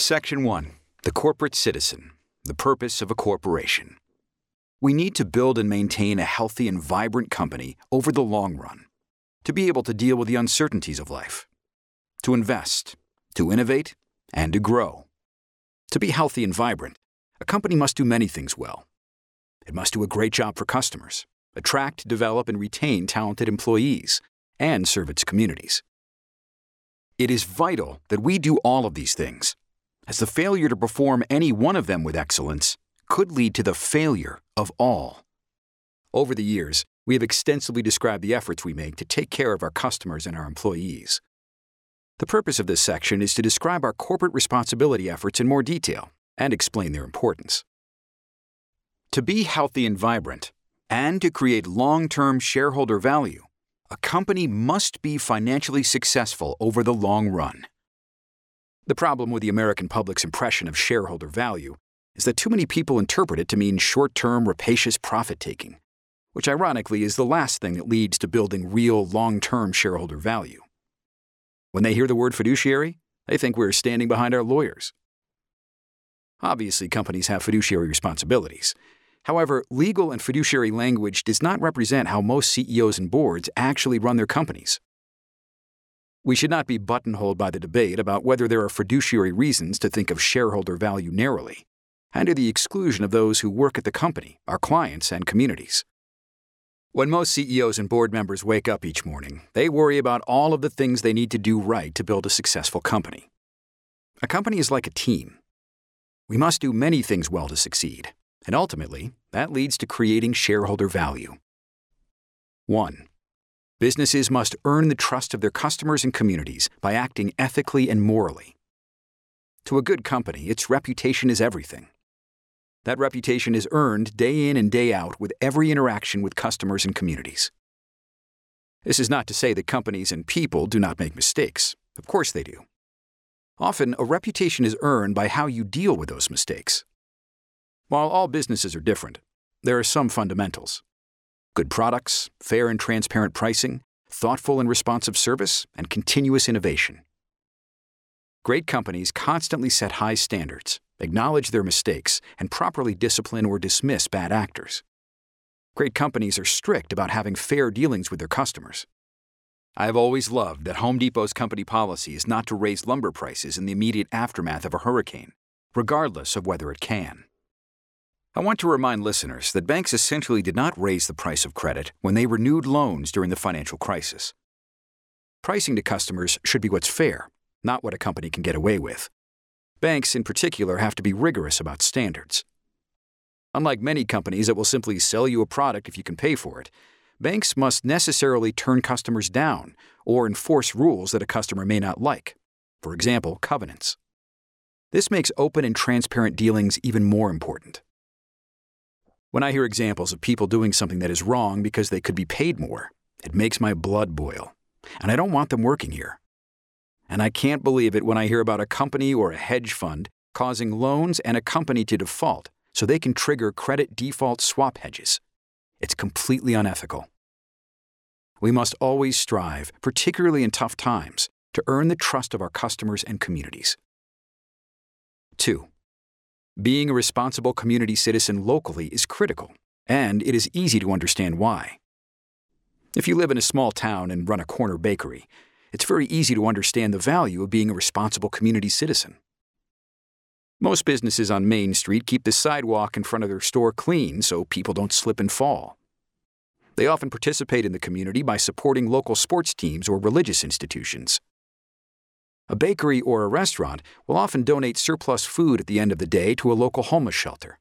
Section 1 The Corporate Citizen The Purpose of a Corporation. We need to build and maintain a healthy and vibrant company over the long run, to be able to deal with the uncertainties of life, to invest, to innovate, and to grow. To be healthy and vibrant, a company must do many things well. It must do a great job for customers, attract, develop, and retain talented employees, and serve its communities. It is vital that we do all of these things, as the failure to perform any one of them with excellence could lead to the failure of all. Over the years, we have extensively described the efforts we make to take care of our customers and our employees. The purpose of this section is to describe our corporate responsibility efforts in more detail and explain their importance. To be healthy and vibrant, and to create long term shareholder value, a company must be financially successful over the long run. The problem with the American public's impression of shareholder value is that too many people interpret it to mean short term, rapacious profit taking, which ironically is the last thing that leads to building real long term shareholder value. When they hear the word fiduciary, they think we're standing behind our lawyers. Obviously, companies have fiduciary responsibilities. However, legal and fiduciary language does not represent how most CEOs and boards actually run their companies. We should not be buttonholed by the debate about whether there are fiduciary reasons to think of shareholder value narrowly, and to the exclusion of those who work at the company, our clients, and communities. When most CEOs and board members wake up each morning, they worry about all of the things they need to do right to build a successful company. A company is like a team. We must do many things well to succeed, and ultimately, that leads to creating shareholder value. 1. Businesses must earn the trust of their customers and communities by acting ethically and morally. To a good company, its reputation is everything. That reputation is earned day in and day out with every interaction with customers and communities. This is not to say that companies and people do not make mistakes. Of course they do. Often, a reputation is earned by how you deal with those mistakes. While all businesses are different, there are some fundamentals good products, fair and transparent pricing, thoughtful and responsive service, and continuous innovation. Great companies constantly set high standards acknowledge their mistakes, and properly discipline or dismiss bad actors. Great companies are strict about having fair dealings with their customers. I have always loved that Home Depot's company policy is not to raise lumber prices in the immediate aftermath of a hurricane, regardless of whether it can. I want to remind listeners that banks essentially did not raise the price of credit when they renewed loans during the financial crisis. Pricing to customers should be what's fair, not what a company can get away with. Banks, in particular, have to be rigorous about standards. Unlike many companies that will simply sell you a product if you can pay for it, banks must necessarily turn customers down or enforce rules that a customer may not like, for example, covenants. This makes open and transparent dealings even more important. When I hear examples of people doing something that is wrong because they could be paid more, it makes my blood boil, and I don't want them working here. And I can't believe it when I hear about a company or a hedge fund causing loans and a company to default so they can trigger credit default swap hedges. It's completely unethical. We must always strive, particularly in tough times, to earn the trust of our customers and communities. 2. Being a responsible community citizen locally is critical, and it is easy to understand why. If you live in a small town and run a corner bakery, it's very easy to understand the value of being a responsible community citizen. Most businesses on Main Street keep the sidewalk in front of their store clean so people don't slip and fall. They often participate in the community by supporting local sports teams or religious institutions. A bakery or a restaurant will often donate surplus food at the end of the day to a local homeless shelter.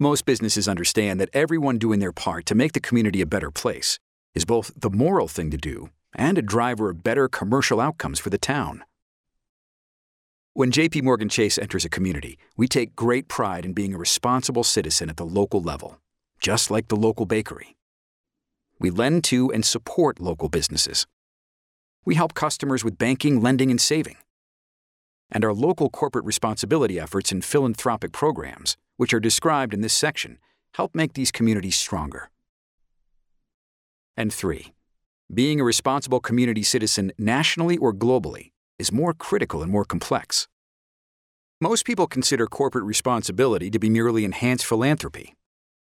Most businesses understand that everyone doing their part to make the community a better place is both the moral thing to do and a driver of better commercial outcomes for the town. When JP Morgan Chase enters a community, we take great pride in being a responsible citizen at the local level, just like the local bakery. We lend to and support local businesses. We help customers with banking, lending, and saving. And our local corporate responsibility efforts and philanthropic programs, which are described in this section, help make these communities stronger. And three, being a responsible community citizen nationally or globally is more critical and more complex. Most people consider corporate responsibility to be merely enhanced philanthropy.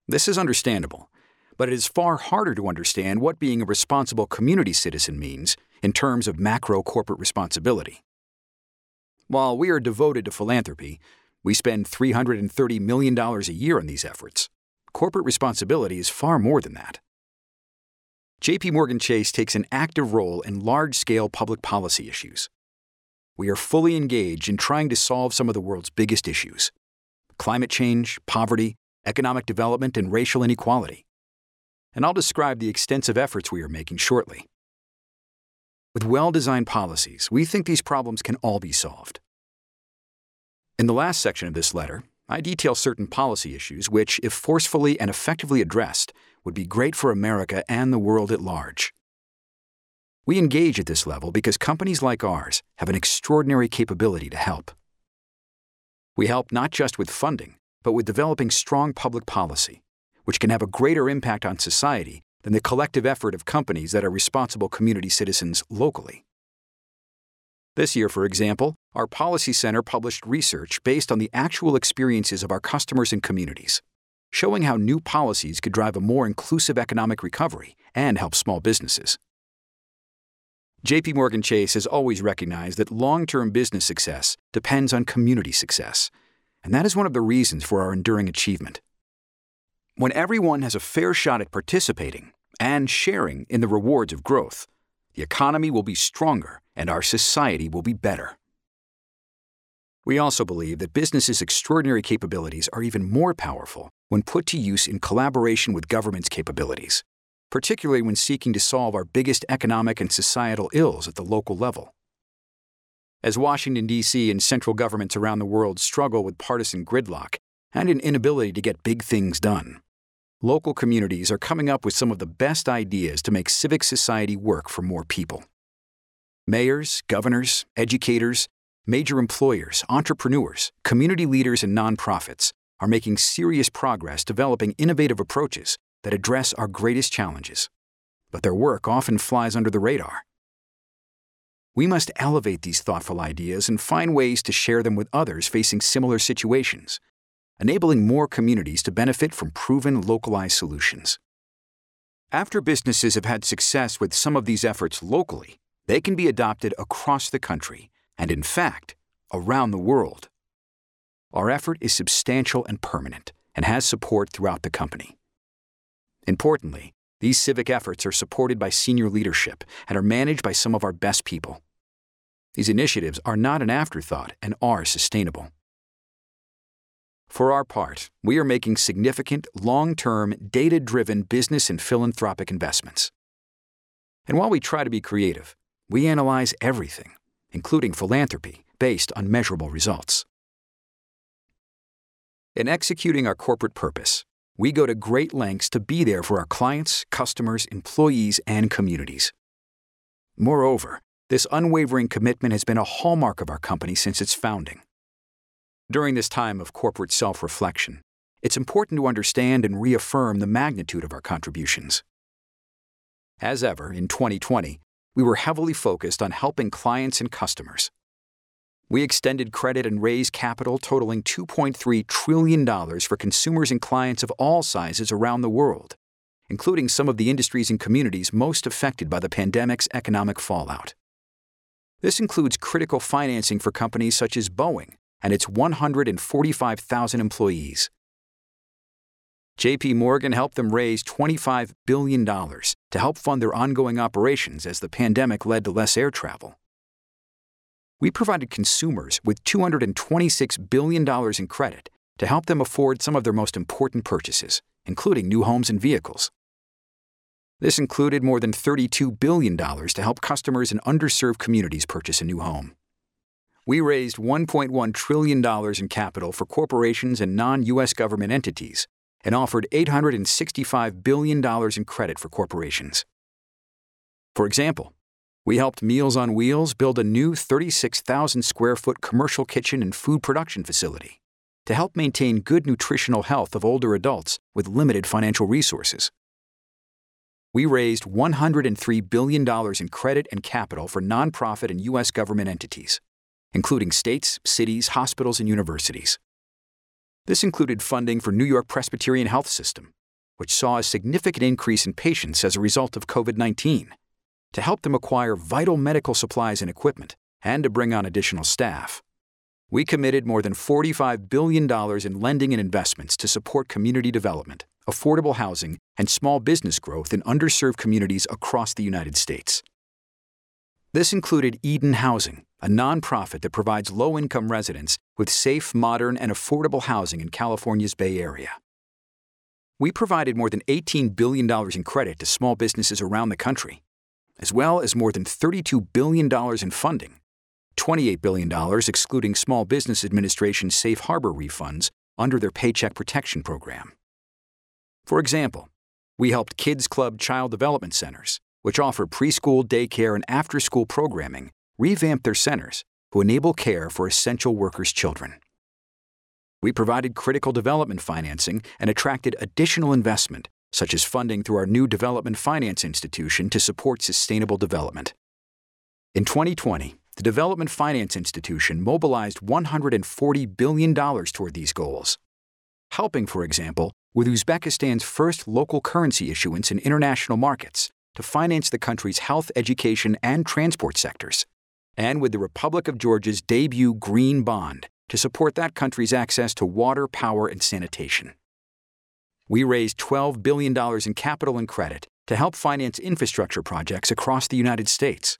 This is understandable, but it is far harder to understand what being a responsible community citizen means in terms of macro corporate responsibility. While we are devoted to philanthropy, we spend $330 million a year on these efforts. Corporate responsibility is far more than that. JP Morgan Chase takes an active role in large scale public policy issues. We are fully engaged in trying to solve some of the world's biggest issues climate change, poverty, economic development, and racial inequality. And I'll describe the extensive efforts we are making shortly. With well designed policies, we think these problems can all be solved. In the last section of this letter, I detail certain policy issues which, if forcefully and effectively addressed, would be great for America and the world at large. We engage at this level because companies like ours have an extraordinary capability to help. We help not just with funding, but with developing strong public policy, which can have a greater impact on society than the collective effort of companies that are responsible community citizens locally. This year, for example, our Policy Center published research based on the actual experiences of our customers and communities, showing how new policies could drive a more inclusive economic recovery and help small businesses. JP Morgan Chase has always recognized that long-term business success depends on community success, and that is one of the reasons for our enduring achievement. When everyone has a fair shot at participating and sharing in the rewards of growth, the economy will be stronger and our society will be better. We also believe that businesses' extraordinary capabilities are even more powerful when put to use in collaboration with government's capabilities, particularly when seeking to solve our biggest economic and societal ills at the local level. As Washington, D.C. and central governments around the world struggle with partisan gridlock and an inability to get big things done, local communities are coming up with some of the best ideas to make civic society work for more people. Mayors, governors, educators, major employers, entrepreneurs, community leaders, and nonprofits are making serious progress developing innovative approaches that address our greatest challenges. But their work often flies under the radar. We must elevate these thoughtful ideas and find ways to share them with others facing similar situations enabling more communities to benefit from proven localized solutions. After businesses have had success with some of these efforts locally, they can be adopted across the country and, in fact, around the world. Our effort is substantial and permanent and has support throughout the company. Importantly, these civic efforts are supported by senior leadership and are managed by some of our best people. These initiatives are not an afterthought and are sustainable. For our part, we are making significant, long term, data driven business and philanthropic investments. And while we try to be creative, we analyze everything, including philanthropy, based on measurable results. In executing our corporate purpose, we go to great lengths to be there for our clients, customers, employees, and communities. Moreover, this unwavering commitment has been a hallmark of our company since its founding. During this time of corporate self reflection, it's important to understand and reaffirm the magnitude of our contributions. As ever, in 2020, we were heavily focused on helping clients and customers. We extended credit and raised capital totaling $2.3 trillion for consumers and clients of all sizes around the world, including some of the industries and communities most affected by the pandemic's economic fallout. This includes critical financing for companies such as Boeing, and its 145,000 employees. JP Morgan helped them raise $25 billion to help fund their ongoing operations as the pandemic led to less air travel. We provided consumers with $226 billion in credit to help them afford some of their most important purchases, including new homes and vehicles. This included more than $32 billion to help customers in underserved communities purchase a new home we raised $1.1 trillion in capital for corporations and non U.S. government entities and offered $865 billion in credit for corporations. For example, we helped Meals on Wheels build a new 36,000 square foot commercial kitchen and food production facility to help maintain good nutritional health of older adults with limited financial resources. We raised $103 billion in credit and capital for nonprofit and U.S. government entities including states, cities, hospitals, and universities. This included funding for New York Presbyterian Health System, which saw a significant increase in patients as a result of COVID 19, to help them acquire vital medical supplies and equipment, and to bring on additional staff. We committed more than $45 billion in lending and investments to support community development, affordable housing, and small business growth in underserved communities across the United States. This included Eden Housing, a nonprofit that provides low income residents with safe, modern, and affordable housing in California's Bay Area. We provided more than $18 billion in credit to small businesses around the country, as well as more than $32 billion in funding, $28 billion excluding Small Business Administration safe harbor refunds under their Paycheck Protection Program. For example, we helped Kids Club Child Development Centers, which offer preschool, daycare, and after school programming, revamped their centers who enable care for essential workers' children. We provided critical development financing and attracted additional investment, such as funding through our new development finance institution to support sustainable development. In 2020, the Development Finance Institution mobilized $140 billion toward these goals, helping, for example, with Uzbekistan's first local currency issuance in international markets to finance the country's health, education, and transport sectors and with the Republic of Georgia's debut Green Bond to support that country's access to water, power, and sanitation. We raised $12 billion in capital and credit to help finance infrastructure projects across the United States.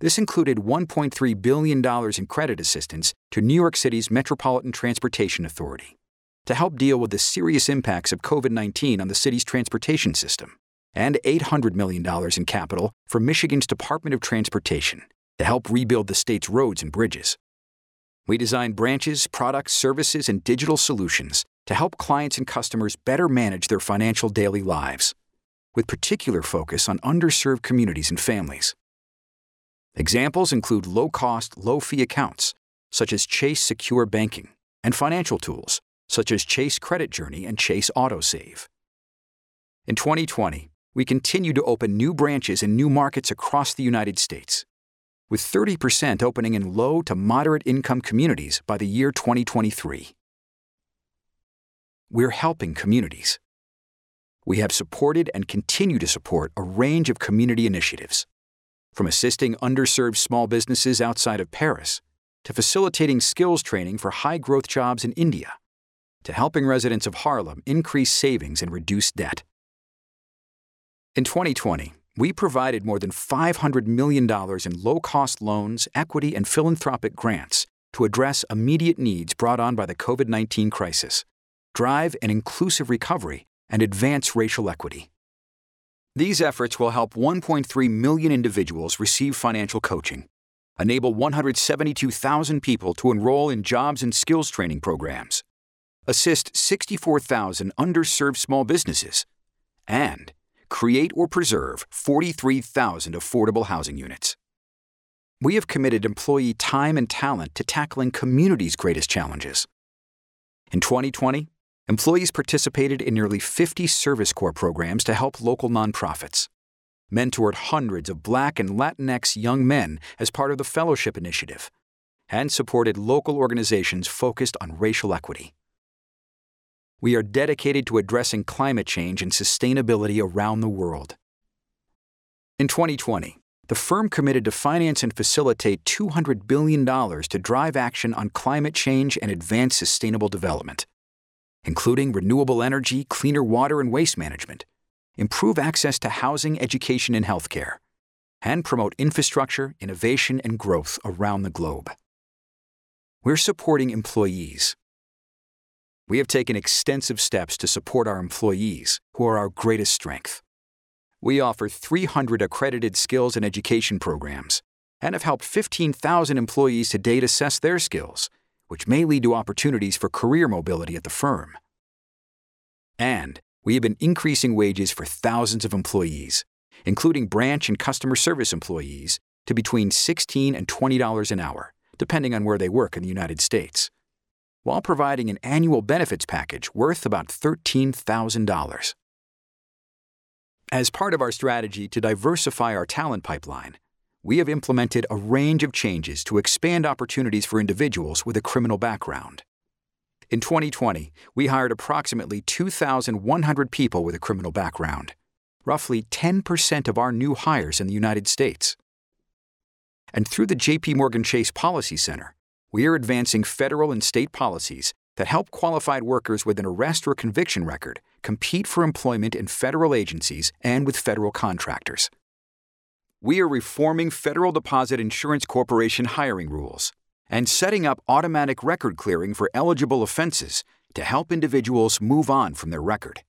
This included $1.3 billion in credit assistance to New York City's Metropolitan Transportation Authority to help deal with the serious impacts of COVID 19 on the city's transportation system, and $800 million in capital from Michigan's Department of Transportation to help rebuild the state's roads and bridges. We design branches, products, services, and digital solutions to help clients and customers better manage their financial daily lives, with particular focus on underserved communities and families. Examples include low cost, low fee accounts, such as Chase Secure Banking, and financial tools, such as Chase Credit Journey and Chase AutoSave. In 2020, we continue to open new branches in new markets across the United States with 30% opening in low to moderate income communities by the year 2023. We're helping communities. We have supported and continue to support a range of community initiatives, from assisting underserved small businesses outside of Paris to facilitating skills training for high growth jobs in India to helping residents of Harlem increase savings and reduce debt. In 2020, we provided more than $500 million in low cost loans, equity, and philanthropic grants to address immediate needs brought on by the COVID 19 crisis, drive an inclusive recovery, and advance racial equity. These efforts will help 1.3 million individuals receive financial coaching, enable 172,000 people to enroll in jobs and skills training programs, assist 64,000 underserved small businesses, and create or preserve 43,000 affordable housing units. We have committed employee time and talent to tackling communities' greatest challenges. In 2020, employees participated in nearly 50 Service Corps programs to help local nonprofits, mentored hundreds of Black and Latinx young men as part of the Fellowship Initiative, and supported local organizations focused on racial equity we are dedicated to addressing climate change and sustainability around the world. In 2020, the firm committed to finance and facilitate $200 billion to drive action on climate change and advance sustainable development, including renewable energy, cleaner water and waste management, improve access to housing, education, and healthcare, and promote infrastructure, innovation, and growth around the globe. We're supporting employees we have taken extensive steps to support our employees, who are our greatest strength. We offer 300 accredited skills and education programs and have helped 15,000 employees to date assess their skills, which may lead to opportunities for career mobility at the firm. And we have been increasing wages for thousands of employees, including branch and customer service employees, to between 16 and $20 an hour, depending on where they work in the United States while providing an annual benefits package worth about $13,000. As part of our strategy to diversify our talent pipeline, we have implemented a range of changes to expand opportunities for individuals with a criminal background. In 2020, we hired approximately 2,100 people with a criminal background, roughly 10% of our new hires in the United States. And through the JP Morgan Chase Policy Center, we are advancing federal and state policies that help qualified workers with an arrest or conviction record compete for employment in federal agencies and with federal contractors. We are reforming Federal Deposit Insurance Corporation hiring rules and setting up automatic record clearing for eligible offenses to help individuals move on from their record.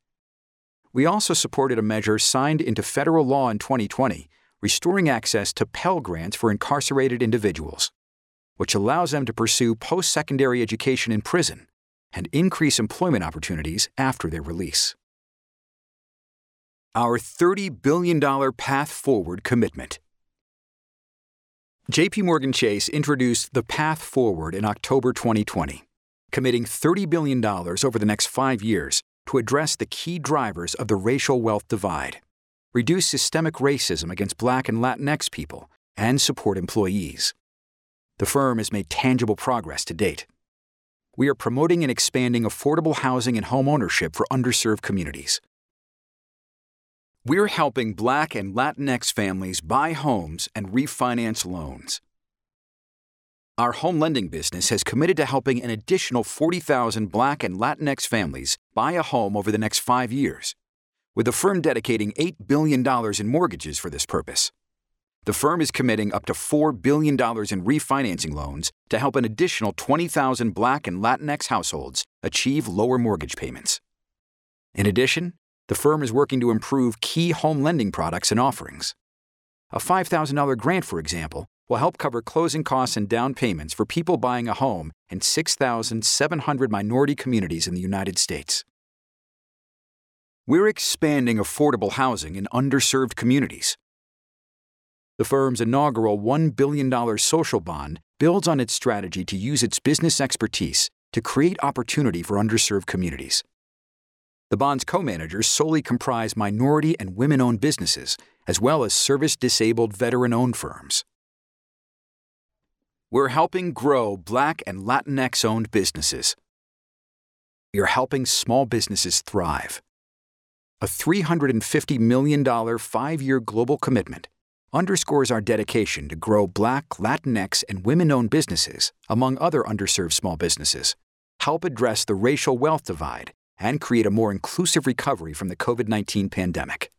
We also supported a measure signed into federal law in 2020 restoring access to Pell Grants for incarcerated individuals, which allows them to pursue post secondary education in prison and increase employment opportunities after their release. Our $30 billion Path Forward commitment. JP Morgan Chase introduced the Path Forward in October 2020, committing $30 billion over the next five years to address the key drivers of the racial wealth divide, reduce systemic racism against Black and Latinx people, and support employees. The firm has made tangible progress to date. We are promoting and expanding affordable housing and home ownership for underserved communities. We're helping Black and Latinx families buy homes and refinance loans. Our home lending business has committed to helping an additional 40,000 Black and Latinx families buy a home over the next five years, with the firm dedicating $8 billion in mortgages for this purpose. The firm is committing up to $4 billion in refinancing loans to help an additional 20,000 Black and Latinx households achieve lower mortgage payments. In addition, the firm is working to improve key home lending products and offerings. A $5,000 grant, for example, will help cover closing costs and down payments for people buying a home in 6,700 minority communities in the United States. We're expanding affordable housing in underserved communities. The firm's inaugural $1 billion social bond builds on its strategy to use its business expertise to create opportunity for underserved communities. The bond's co managers solely comprise minority and women owned businesses, as well as service disabled veteran owned firms. We're helping grow Black and Latinx owned businesses. You're helping small businesses thrive. A $350 million five year global commitment underscores our dedication to grow Black, Latinx, and women owned businesses, among other underserved small businesses, help address the racial wealth divide, and create a more inclusive recovery from the COVID 19 pandemic.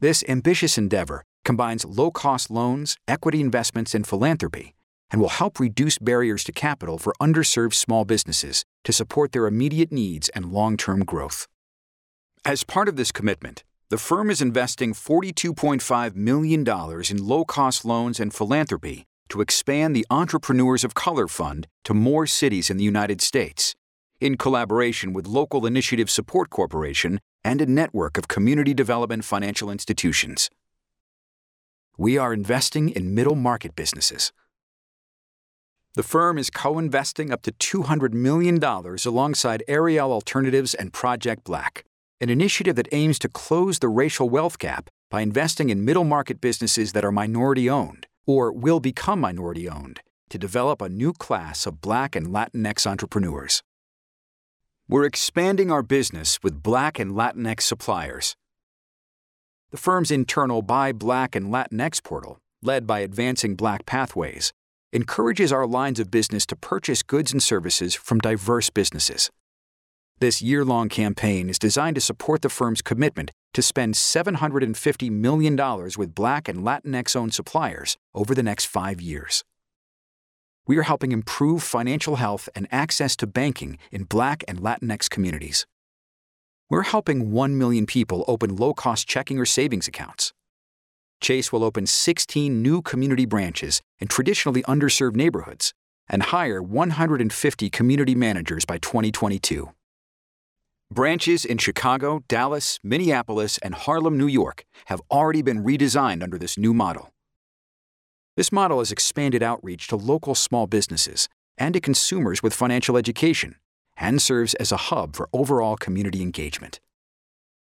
This ambitious endeavor combines low cost loans, equity investments, and philanthropy, and will help reduce barriers to capital for underserved small businesses to support their immediate needs and long term growth. As part of this commitment, the firm is investing $42.5 million in low cost loans and philanthropy to expand the Entrepreneurs of Color Fund to more cities in the United States in collaboration with Local Initiative Support Corporation and a network of community development financial institutions. We are investing in middle market businesses. The firm is co investing up to $200 million alongside Ariel Alternatives and Project Black, an initiative that aims to close the racial wealth gap by investing in middle market businesses that are minority owned or will become minority owned to develop a new class of Black and Latinx entrepreneurs. We're expanding our business with Black and Latinx suppliers. The firm's internal Buy Black and Latinx portal, led by Advancing Black Pathways, encourages our lines of business to purchase goods and services from diverse businesses. This year long campaign is designed to support the firm's commitment to spend $750 million with Black and Latinx owned suppliers over the next five years we are helping improve financial health and access to banking in Black and Latinx communities. We're helping 1 million people open low cost checking or savings accounts. Chase will open 16 new community branches in traditionally underserved neighborhoods and hire 150 community managers by 2022. Branches in Chicago, Dallas, Minneapolis, and Harlem, New York have already been redesigned under this new model. This model has expanded outreach to local small businesses and to consumers with financial education and serves as a hub for overall community engagement.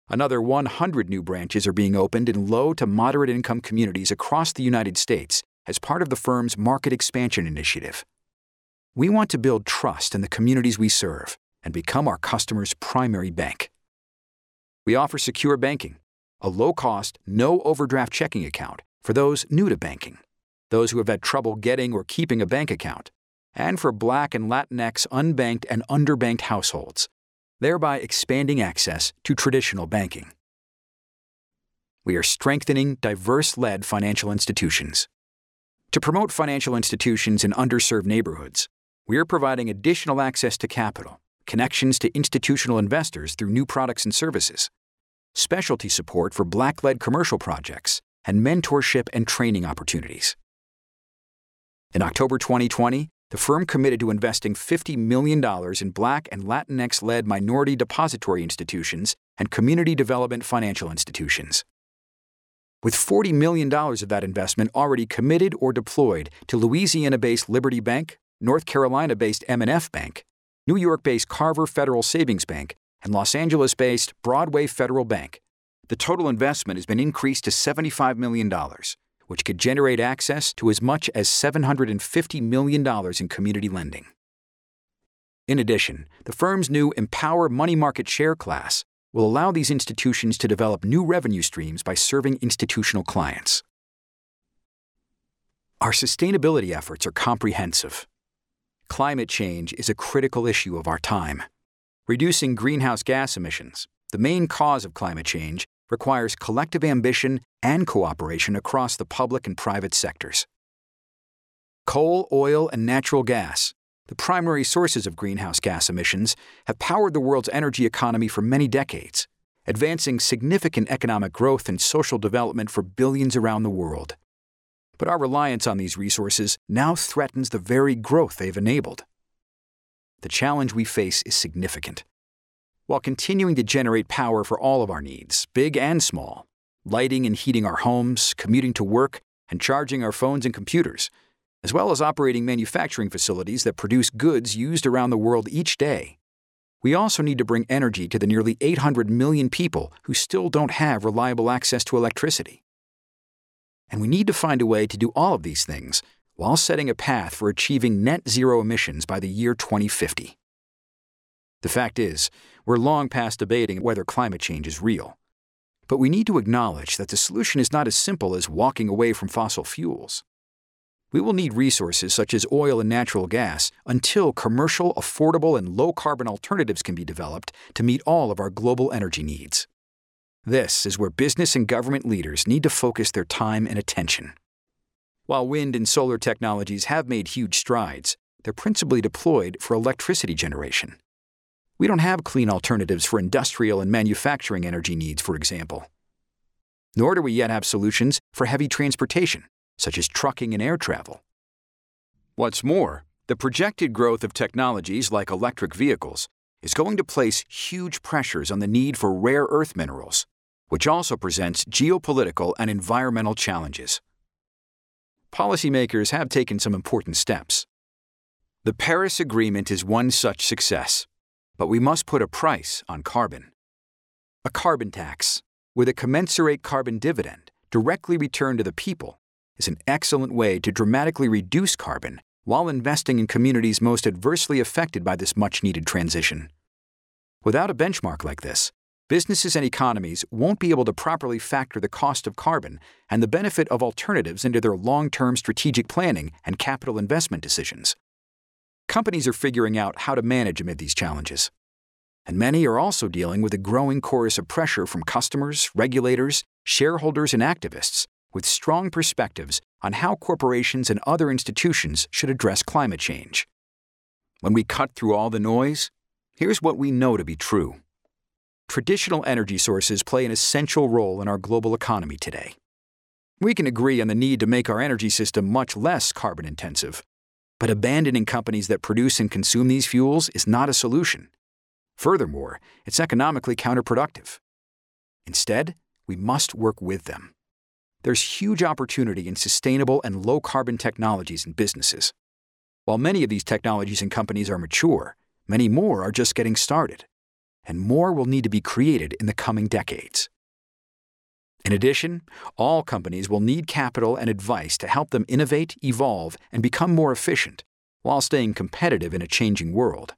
Another 100 new branches are being opened in low to moderate income communities across the United States as part of the firm's market expansion initiative. We want to build trust in the communities we serve and become our customers' primary bank. We offer secure banking, a low cost, no overdraft checking account for those new to banking, those who have had trouble getting or keeping a bank account, and for Black and Latinx unbanked and underbanked households, thereby expanding access to traditional banking. We are strengthening diverse led financial institutions. To promote financial institutions in underserved neighborhoods, we are providing additional access to capital, connections to institutional investors through new products and services, specialty support for Black led commercial projects, and mentorship and training opportunities. In October 2020, the firm committed to investing $50 million in Black and Latinx led minority depository institutions and community development financial institutions. With $40 million of that investment already committed or deployed to Louisiana based Liberty Bank, North Carolina based M&F Bank, New York based Carver Federal Savings Bank, and Los Angeles based Broadway Federal Bank, the total investment has been increased to $75 million which could generate access to as much as $750 million in community lending. In addition, the firm's new Empower Money Market Share class will allow these institutions to develop new revenue streams by serving institutional clients. Our sustainability efforts are comprehensive. Climate change is a critical issue of our time. Reducing greenhouse gas emissions, the main cause of climate change, requires collective ambition and cooperation across the public and private sectors. Coal, oil, and natural gas, the primary sources of greenhouse gas emissions, have powered the world's energy economy for many decades, advancing significant economic growth and social development for billions around the world. But our reliance on these resources now threatens the very growth they've enabled. The challenge we face is significant while continuing to generate power for all of our needs, big and small lighting and heating our homes, commuting to work, and charging our phones and computers, as well as operating manufacturing facilities that produce goods used around the world each day. We also need to bring energy to the nearly 800 million people who still don't have reliable access to electricity. And we need to find a way to do all of these things while setting a path for achieving net zero emissions by the year 2050. The fact is, we're long past debating whether climate change is real. But we need to acknowledge that the solution is not as simple as walking away from fossil fuels. We will need resources such as oil and natural gas until commercial, affordable, and low carbon alternatives can be developed to meet all of our global energy needs. This is where business and government leaders need to focus their time and attention. While wind and solar technologies have made huge strides, they're principally deployed for electricity generation. We don't have clean alternatives for industrial and manufacturing energy needs, for example. Nor do we yet have solutions for heavy transportation, such as trucking and air travel. What's more, the projected growth of technologies like electric vehicles is going to place huge pressures on the need for rare earth minerals, which also presents geopolitical and environmental challenges. Policymakers have taken some important steps. The Paris Agreement is one such success but we must put a price on carbon. A carbon tax, with a commensurate carbon dividend directly returned to the people, is an excellent way to dramatically reduce carbon while investing in communities most adversely affected by this much needed transition. Without a benchmark like this, businesses and economies won't be able to properly factor the cost of carbon and the benefit of alternatives into their long term strategic planning and capital investment decisions companies are figuring out how to manage amid these challenges. And many are also dealing with a growing chorus of pressure from customers, regulators, shareholders, and activists with strong perspectives on how corporations and other institutions should address climate change. When we cut through all the noise, here's what we know to be true. Traditional energy sources play an essential role in our global economy today. We can agree on the need to make our energy system much less carbon intensive but abandoning companies that produce and consume these fuels is not a solution. Furthermore, it's economically counterproductive. Instead, we must work with them. There's huge opportunity in sustainable and low carbon technologies and businesses. While many of these technologies and companies are mature, many more are just getting started. And more will need to be created in the coming decades. In addition, all companies will need capital and advice to help them innovate, evolve, and become more efficient while staying competitive in a changing world.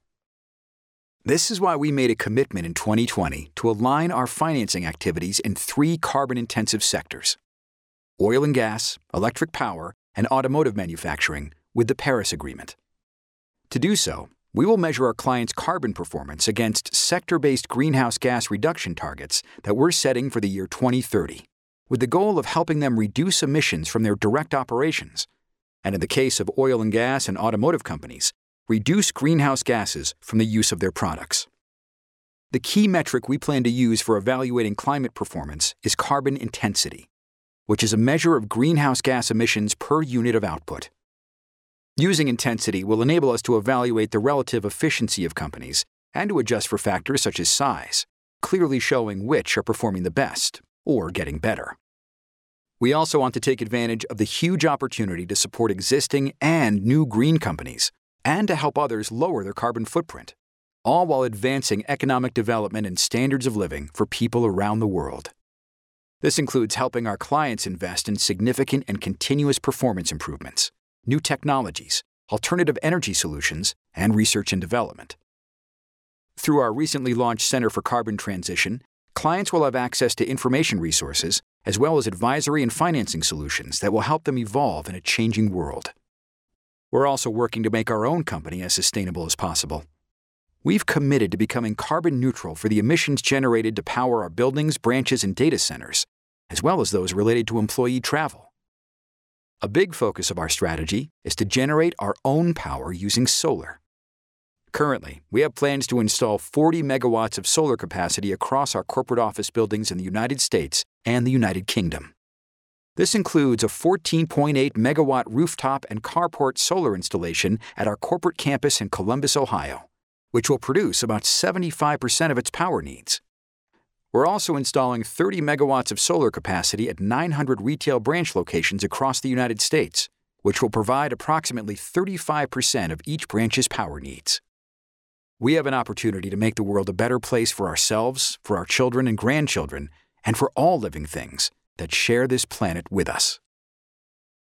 This is why we made a commitment in 2020 to align our financing activities in three carbon intensive sectors oil and gas, electric power, and automotive manufacturing with the Paris Agreement. To do so, we will measure our clients' carbon performance against sector based greenhouse gas reduction targets that we're setting for the year 2030, with the goal of helping them reduce emissions from their direct operations, and in the case of oil and gas and automotive companies, reduce greenhouse gases from the use of their products. The key metric we plan to use for evaluating climate performance is carbon intensity, which is a measure of greenhouse gas emissions per unit of output. Using intensity will enable us to evaluate the relative efficiency of companies and to adjust for factors such as size, clearly showing which are performing the best or getting better. We also want to take advantage of the huge opportunity to support existing and new green companies and to help others lower their carbon footprint, all while advancing economic development and standards of living for people around the world. This includes helping our clients invest in significant and continuous performance improvements new technologies, alternative energy solutions, and research and development. Through our recently launched Center for Carbon Transition, clients will have access to information resources as well as advisory and financing solutions that will help them evolve in a changing world. We're also working to make our own company as sustainable as possible. We've committed to becoming carbon neutral for the emissions generated to power our buildings, branches, and data centers, as well as those related to employee travel. A big focus of our strategy is to generate our own power using solar. Currently, we have plans to install 40 megawatts of solar capacity across our corporate office buildings in the United States and the United Kingdom. This includes a 14.8 megawatt rooftop and carport solar installation at our corporate campus in Columbus, Ohio, which will produce about 75% of its power needs. We're also installing 30 megawatts of solar capacity at 900 retail branch locations across the United States, which will provide approximately 35% of each branch's power needs. We have an opportunity to make the world a better place for ourselves, for our children and grandchildren, and for all living things that share this planet with us.